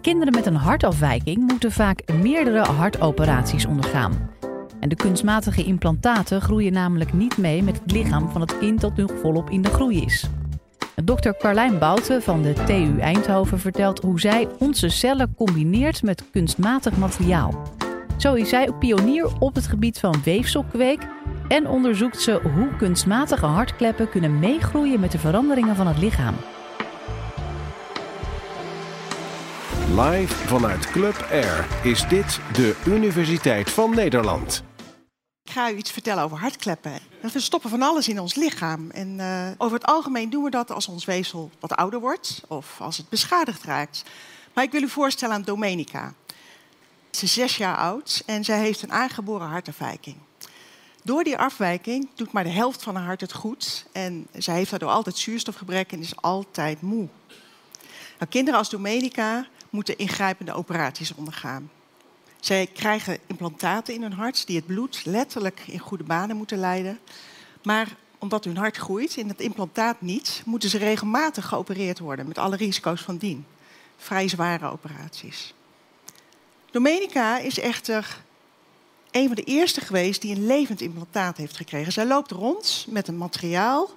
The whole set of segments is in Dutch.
Kinderen met een hartafwijking moeten vaak meerdere hartoperaties ondergaan. En de kunstmatige implantaten groeien namelijk niet mee met het lichaam van het kind dat nu volop in de groei is. Dr. Carlijn Bouten van de TU Eindhoven vertelt hoe zij onze cellen combineert met kunstmatig materiaal. Zo is zij pionier op het gebied van weefselkweek en onderzoekt ze hoe kunstmatige hartkleppen kunnen meegroeien met de veranderingen van het lichaam. Live vanuit Club Air is dit de Universiteit van Nederland. Ik ga u iets vertellen over hartkleppen. We stoppen van alles in ons lichaam. En uh, over het algemeen doen we dat als ons weefsel wat ouder wordt of als het beschadigd raakt. Maar ik wil u voorstellen aan Domenica. Ze is zes jaar oud en zij heeft een aangeboren hartafwijking. Door die afwijking doet maar de helft van haar hart het goed. En zij heeft daardoor altijd zuurstofgebrek en is altijd moe. Nou, kinderen als Domenica moeten ingrijpende operaties ondergaan. Zij krijgen implantaten in hun hart die het bloed letterlijk in goede banen moeten leiden. Maar omdat hun hart groeit en het implantaat niet, moeten ze regelmatig geopereerd worden met alle risico's van dien. Vrij zware operaties. Domenica is echter een van de eerste geweest die een levend implantaat heeft gekregen. Zij loopt rond met een materiaal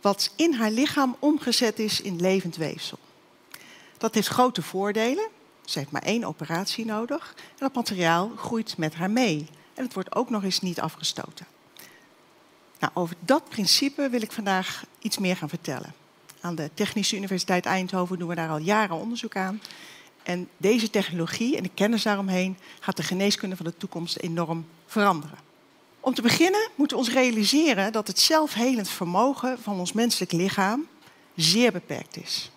wat in haar lichaam omgezet is in levend weefsel. Dat heeft grote voordelen. Ze heeft maar één operatie nodig. En dat materiaal groeit met haar mee. En het wordt ook nog eens niet afgestoten. Nou, over dat principe wil ik vandaag iets meer gaan vertellen. Aan de Technische Universiteit Eindhoven doen we daar al jaren onderzoek aan. En deze technologie en de kennis daaromheen gaat de geneeskunde van de toekomst enorm veranderen. Om te beginnen moeten we ons realiseren dat het zelfhelend vermogen van ons menselijk lichaam zeer beperkt is.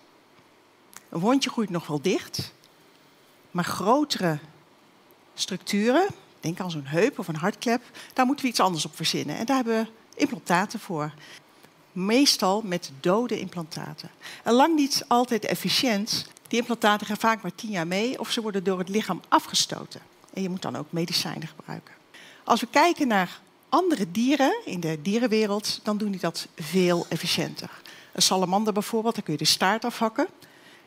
Een wondje groeit nog wel dicht, maar grotere structuren, denk aan zo'n heup of een hartklep, daar moeten we iets anders op verzinnen. En daar hebben we implantaten voor. Meestal met dode implantaten. En lang niet altijd efficiënt. Die implantaten gaan vaak maar tien jaar mee of ze worden door het lichaam afgestoten. En je moet dan ook medicijnen gebruiken. Als we kijken naar andere dieren in de dierenwereld, dan doen die dat veel efficiënter. Een salamander bijvoorbeeld, daar kun je de staart afhakken.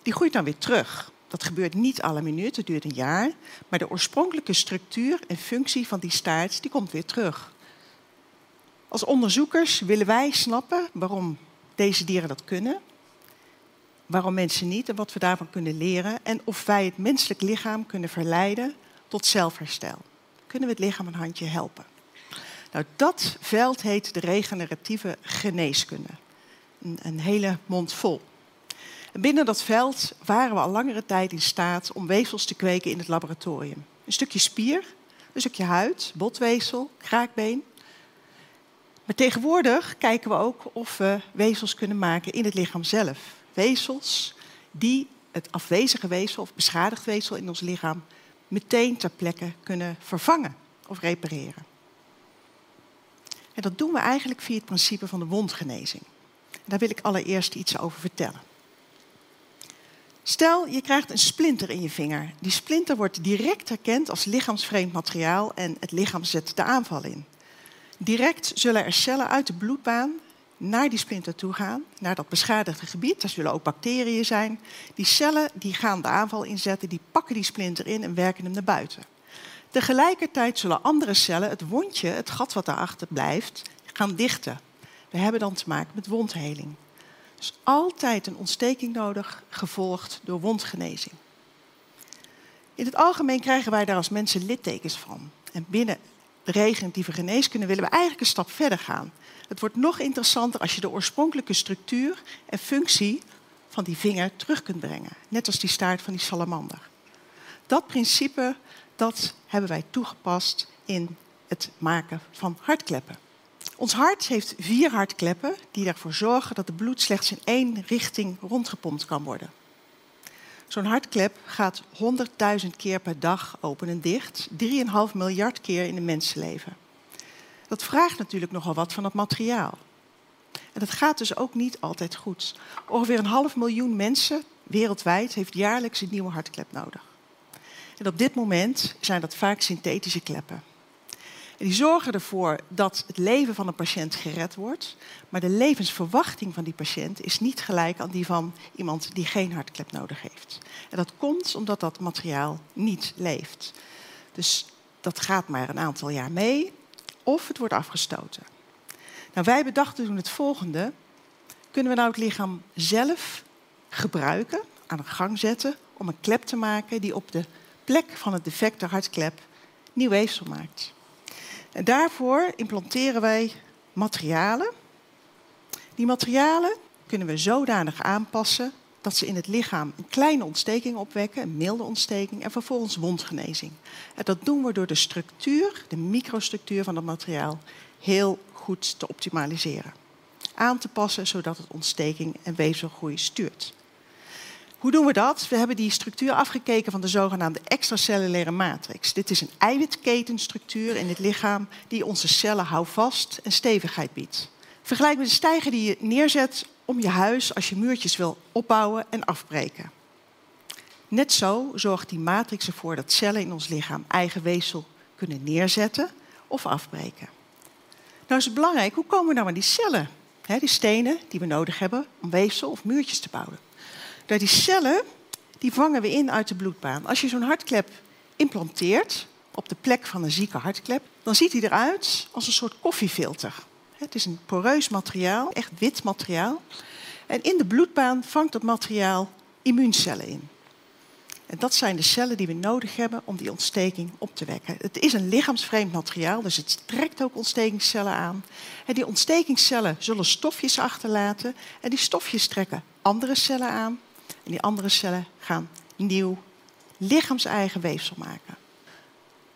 Die groeit dan weer terug. Dat gebeurt niet alle minuten, het duurt een jaar. Maar de oorspronkelijke structuur en functie van die staart die komt weer terug. Als onderzoekers willen wij snappen waarom deze dieren dat kunnen, waarom mensen niet en wat we daarvan kunnen leren en of wij het menselijk lichaam kunnen verleiden tot zelfherstel. Kunnen we het lichaam een handje helpen? Nou, dat veld heet de regeneratieve geneeskunde. Een, een hele mond vol. En binnen dat veld waren we al langere tijd in staat om weefsels te kweken in het laboratorium. Een stukje spier, een stukje huid, botweefsel, kraakbeen. Maar tegenwoordig kijken we ook of we weefsels kunnen maken in het lichaam zelf. Weefsels die het afwezige weefsel of beschadigd weefsel in ons lichaam meteen ter plekke kunnen vervangen of repareren. En dat doen we eigenlijk via het principe van de wondgenezing. daar wil ik allereerst iets over vertellen. Stel, je krijgt een splinter in je vinger. Die splinter wordt direct herkend als lichaamsvreemd materiaal en het lichaam zet de aanval in. Direct zullen er cellen uit de bloedbaan naar die splinter toe gaan, naar dat beschadigde gebied. Daar zullen ook bacteriën zijn. Die cellen die gaan de aanval inzetten, die pakken die splinter in en werken hem naar buiten. Tegelijkertijd zullen andere cellen het wondje, het gat wat daarachter blijft, gaan dichten. We hebben dan te maken met wondheling. Dus altijd een ontsteking nodig, gevolgd door wondgenezing. In het algemeen krijgen wij daar als mensen littekens van. En binnen de regeneratieve geneeskunde willen we eigenlijk een stap verder gaan. Het wordt nog interessanter als je de oorspronkelijke structuur en functie van die vinger terug kunt brengen. Net als die staart van die salamander. Dat principe dat hebben wij toegepast in het maken van hartkleppen. Ons hart heeft vier hartkleppen die ervoor zorgen dat het bloed slechts in één richting rondgepompt kan worden. Zo'n hartklep gaat 100.000 keer per dag open en dicht, 3,5 miljard keer in een mensenleven. Dat vraagt natuurlijk nogal wat van het materiaal. En dat gaat dus ook niet altijd goed. Ongeveer een half miljoen mensen wereldwijd heeft jaarlijks een nieuwe hartklep nodig. En op dit moment zijn dat vaak synthetische kleppen. Die zorgen ervoor dat het leven van een patiënt gered wordt. Maar de levensverwachting van die patiënt is niet gelijk aan die van iemand die geen hartklep nodig heeft. En dat komt omdat dat materiaal niet leeft. Dus dat gaat maar een aantal jaar mee of het wordt afgestoten. Nou, wij bedachten toen het volgende. Kunnen we nou het lichaam zelf gebruiken, aan de gang zetten, om een klep te maken die op de plek van het defecte hartklep nieuw weefsel maakt? En daarvoor implanteren wij materialen. Die materialen kunnen we zodanig aanpassen dat ze in het lichaam een kleine ontsteking opwekken, een milde ontsteking en vervolgens wondgenezing. En dat doen we door de structuur, de microstructuur van het materiaal, heel goed te optimaliseren. Aan te passen zodat het ontsteking en weefselgroei stuurt. Hoe doen we dat? We hebben die structuur afgekeken van de zogenaamde extracellulaire matrix. Dit is een eiwitketenstructuur in het lichaam die onze cellen houvast en stevigheid biedt. Vergelijk met de stijger die je neerzet om je huis als je muurtjes wil opbouwen en afbreken. Net zo zorgt die matrix ervoor dat cellen in ons lichaam eigen weefsel kunnen neerzetten of afbreken. Nou is het belangrijk, hoe komen we nou aan die cellen? die stenen die we nodig hebben om weefsel of muurtjes te bouwen. Nou, die cellen die vangen we in uit de bloedbaan. Als je zo'n hartklep implanteert op de plek van een zieke hartklep, dan ziet hij eruit als een soort koffiefilter. Het is een poreus materiaal, echt wit materiaal. En in de bloedbaan vangt dat materiaal immuuncellen in. En dat zijn de cellen die we nodig hebben om die ontsteking op te wekken. Het is een lichaamsvreemd materiaal, dus het trekt ook ontstekingscellen aan. En die ontstekingscellen zullen stofjes achterlaten. En die stofjes trekken andere cellen aan. En die andere cellen gaan nieuw lichaamseigen weefsel maken.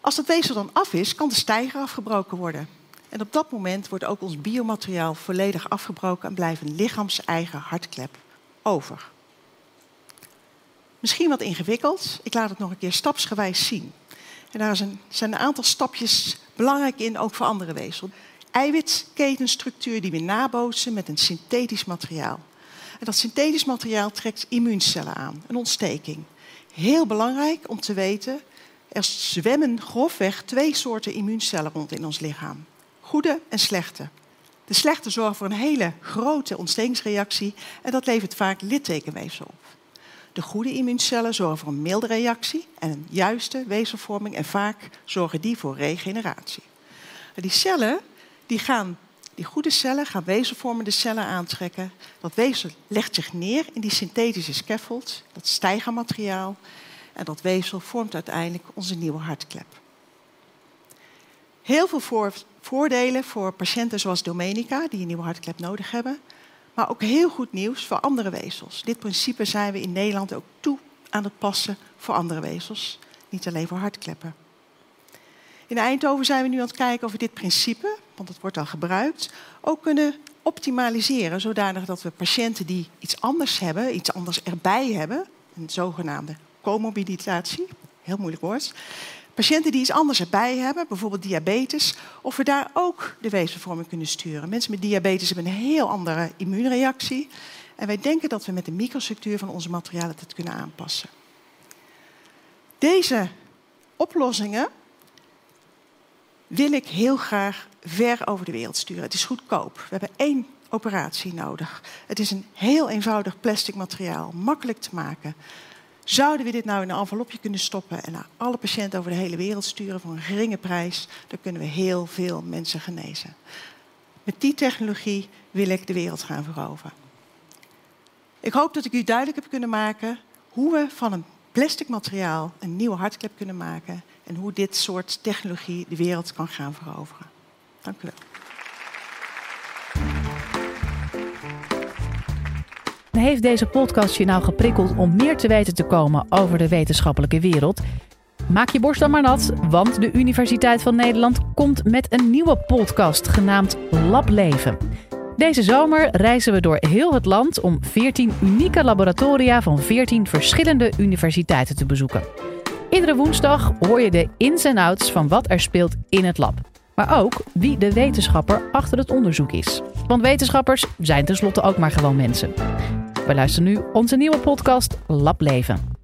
Als dat weefsel dan af is, kan de stijger afgebroken worden. En op dat moment wordt ook ons biomateriaal volledig afgebroken en blijft een lichaams-eigen hartklep over. Misschien wat ingewikkeld, ik laat het nog een keer stapsgewijs zien. En daar zijn een aantal stapjes belangrijk in, ook voor andere weefsel. Eiwitketenstructuur die we nabootsen met een synthetisch materiaal. Dat synthetisch materiaal trekt immuuncellen aan, een ontsteking. Heel belangrijk om te weten, er zwemmen grofweg twee soorten immuuncellen rond in ons lichaam goede en slechte. De slechte zorgen voor een hele grote ontstekingsreactie en dat levert vaak littekenweefsel op. De goede immuuncellen zorgen voor een milde reactie en een juiste weefselvorming en vaak zorgen die voor regeneratie. Die cellen, die, gaan, die goede cellen gaan weefselvormende cellen aantrekken. Dat weefsel legt zich neer in die synthetische scaffold, dat stijgermateriaal. En dat weefsel vormt uiteindelijk onze nieuwe hartklep. Heel veel voordelen voor patiënten zoals Domenica, die een nieuwe hartklep nodig hebben. Maar ook heel goed nieuws voor andere weefsels. Dit principe zijn we in Nederland ook toe aan het passen voor andere weefsels. Niet alleen voor hartkleppen. In Eindhoven zijn we nu aan het kijken of we dit principe, want het wordt al gebruikt, ook kunnen optimaliseren. Zodanig dat we patiënten die iets anders hebben, iets anders erbij hebben, een zogenaamde comorbiditatie, heel moeilijk woord, Patiënten die iets anders erbij hebben, bijvoorbeeld diabetes, of we daar ook de weefselvorming kunnen sturen. Mensen met diabetes hebben een heel andere immuunreactie. En wij denken dat we met de microstructuur van onze materialen dat kunnen aanpassen. Deze oplossingen wil ik heel graag ver over de wereld sturen. Het is goedkoop. We hebben één operatie nodig. Het is een heel eenvoudig plastic materiaal, makkelijk te maken. Zouden we dit nou in een envelopje kunnen stoppen en naar alle patiënten over de hele wereld sturen voor een geringe prijs, dan kunnen we heel veel mensen genezen. Met die technologie wil ik de wereld gaan veroveren. Ik hoop dat ik u duidelijk heb kunnen maken hoe we van een plastic materiaal een nieuwe hartklep kunnen maken en hoe dit soort technologie de wereld kan gaan veroveren. Dank u wel. Heeft deze podcast je nou geprikkeld om meer te weten te komen over de wetenschappelijke wereld? Maak je borst dan maar nat, want de Universiteit van Nederland komt met een nieuwe podcast genaamd Lableven. Deze zomer reizen we door heel het land om 14 unieke laboratoria van 14 verschillende universiteiten te bezoeken. Iedere woensdag hoor je de ins en outs van wat er speelt in het lab. Maar ook wie de wetenschapper achter het onderzoek is. Want wetenschappers zijn tenslotte ook maar gewoon mensen. We luisteren nu onze nieuwe podcast Lab Leven.